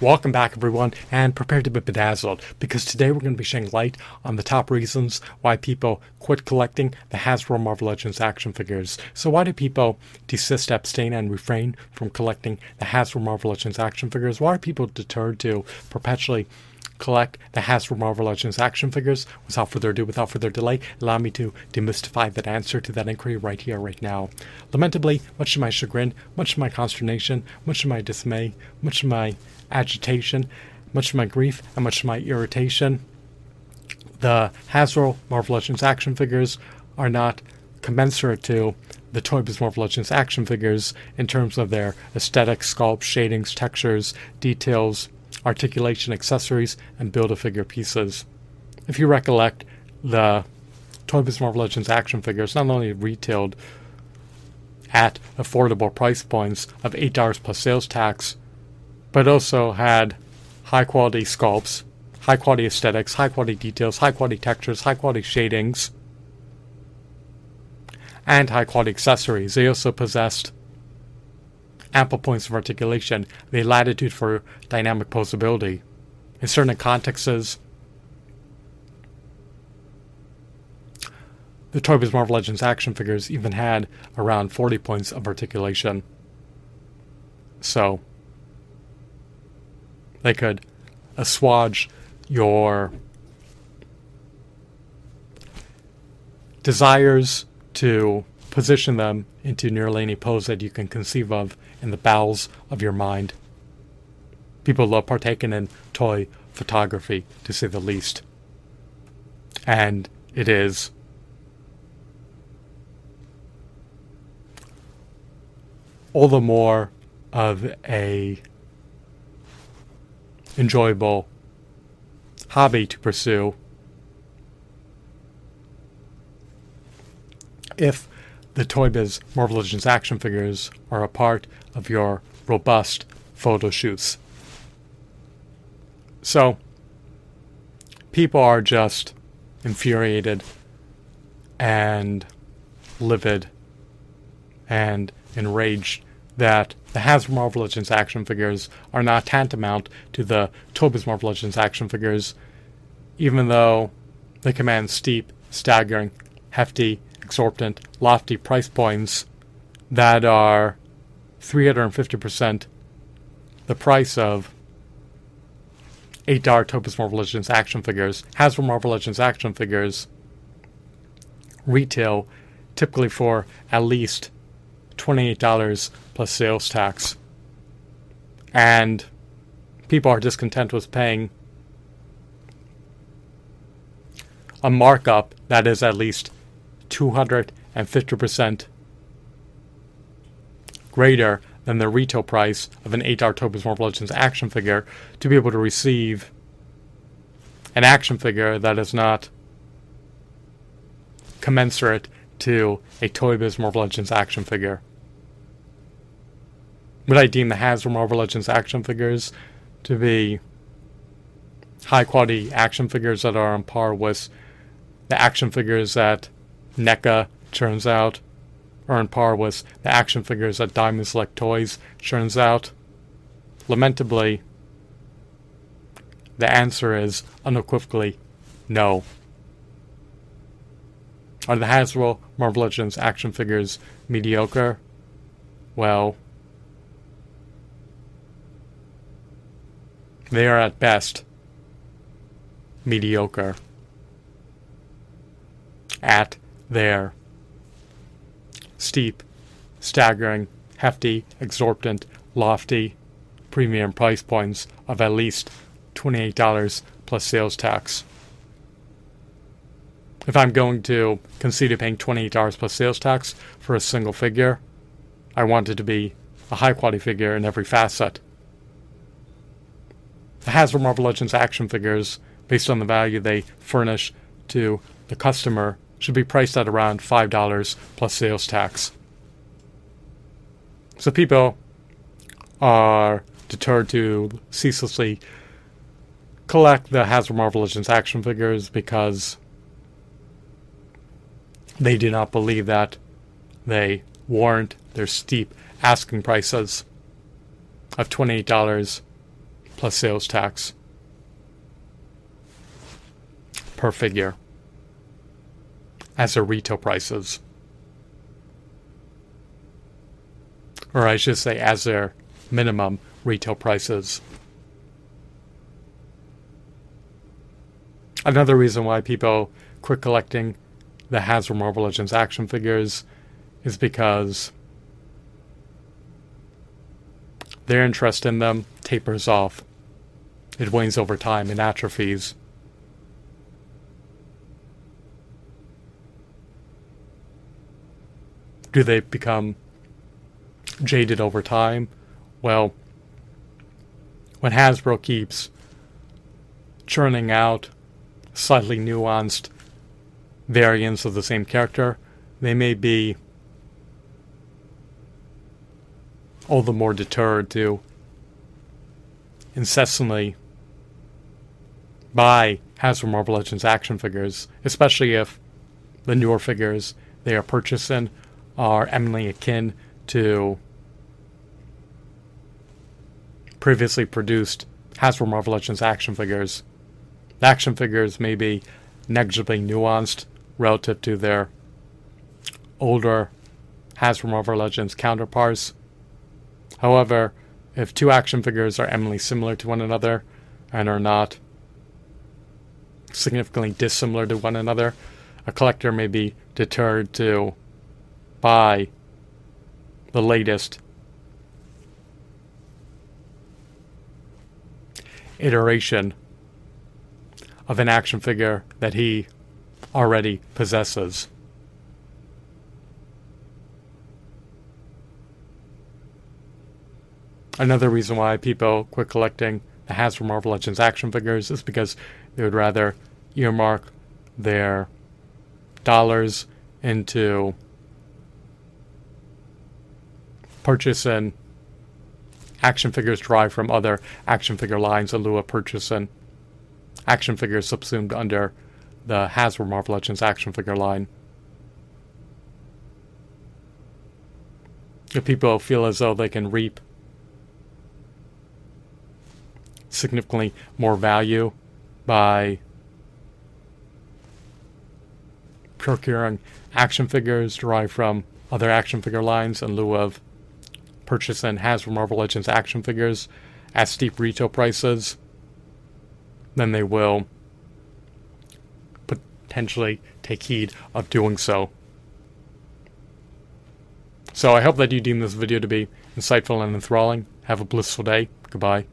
Welcome back, everyone, and prepare to be bedazzled because today we're going to be shedding light on the top reasons why people quit collecting the Hasbro Marvel Legends action figures. So, why do people desist, abstain, and refrain from collecting the Hasbro Marvel Legends action figures? Why are people deterred to perpetually collect the Hasbro Marvel Legends action figures. Without further ado, without further delay, allow me to demystify that answer to that inquiry right here, right now. Lamentably, much to my chagrin, much to my consternation, much to my dismay, much to my agitation, much to my grief, and much to my irritation, the Hasbro Marvel Legends action figures are not commensurate to the Toy Biz Marvel Legends action figures in terms of their aesthetic, sculpt, shadings, textures, details, articulation accessories, and build a figure pieces. If you recollect, the Toy Biz Marvel Legends action figures not only retailed at affordable price points of $8 plus sales tax, but also had high quality sculpts, high quality aesthetics, high quality details, high quality textures, high quality shadings, and high quality accessories. They also possessed ample points of articulation, the latitude for dynamic posability. In certain contexts, the Toy Biz Marvel Legends action figures even had around 40 points of articulation. So, they could assuage your desires to position them into nearly any pose that you can conceive of in the bowels of your mind. People love partaking in toy photography, to say the least. And it is all the more of a enjoyable hobby to pursue if the Toy Biz Marvel Legends action figures are a part of your robust photo shoots. So, people are just infuriated and livid and enraged that the Hasbro Marvel Legends action figures are not tantamount to the Toy Biz Marvel Legends action figures, even though they command steep, staggering, hefty, exorbitant, lofty price points that are 350% the price of $8 Toy Biz Marvel Legends action figures. Hasbro Marvel Legends action figures retail typically for at least $28 plus sales tax. And people are discontent with paying a markup that is at least 250% greater than the retail price of an 8 Toy Biz Marvel Legends action figure to be able to receive an action figure that is not commensurate to a Toy Biz Marvel Legends action figure. Would I deem the Hasbro Marvel Legends action figures to be high quality action figures that are on par with the action figures that NECA turns out, on par with the action figures that Diamond Select Toys turns out? Lamentably, the answer is unequivocally no. Are the Hasbro Marvel Legends action figures mediocre? Well, they are at best mediocre. At their steep, staggering, hefty, exorbitant, lofty premium price points of at least $28 plus sales tax. If I'm going to consider paying $28 plus sales tax for a single figure, I want it to be a high quality figure in every facet. The Hasbro Marvel Legends action figures, based on the value they furnish to the customer, should be priced at around $5 plus sales tax. So people are deterred to ceaselessly collect the Hasbro Marvel Legends action figures because they do not believe that they warrant their steep asking prices of $28 plus sales tax per figure as their retail prices. Or I should say, as their minimum retail prices. Another reason why people quit collecting the Hasbro Marvel Legends action figures is because their interest in them tapers off. It wanes over time and atrophies. Do they become jaded over time? Well, when Hasbro keeps churning out slightly nuanced variants of the same character, they may be all the more deterred to incessantly buy Hasbro Marvel Legends action figures, especially if the newer figures they are purchasing are eminently akin to previously produced Hasbro Marvel Legends action figures. The action figures may be negligibly nuanced relative to their older Hasbro Marvel Legends counterparts. However, if two action figures are eminently similar to one another and are not significantly dissimilar to one another, a collector may be deterred to buy the latest iteration of an action figure that he already possesses. Another reason why people quit collecting the Hasbro Marvel Legends action figures is because they would rather earmark their dollars into purchasing action figures derived from other action figure lines in lieu of purchasing action figures subsumed under the Hasbro Marvel Legends action figure line. If people feel as though they can reap significantly more value by procuring action figures derived from other action figure lines in lieu of purchasing Hasbro Marvel Legends action figures at steep retail prices, then they will potentially take heed of doing so. So I hope that you deem this video to be insightful and enthralling. Have a blissful day. Goodbye.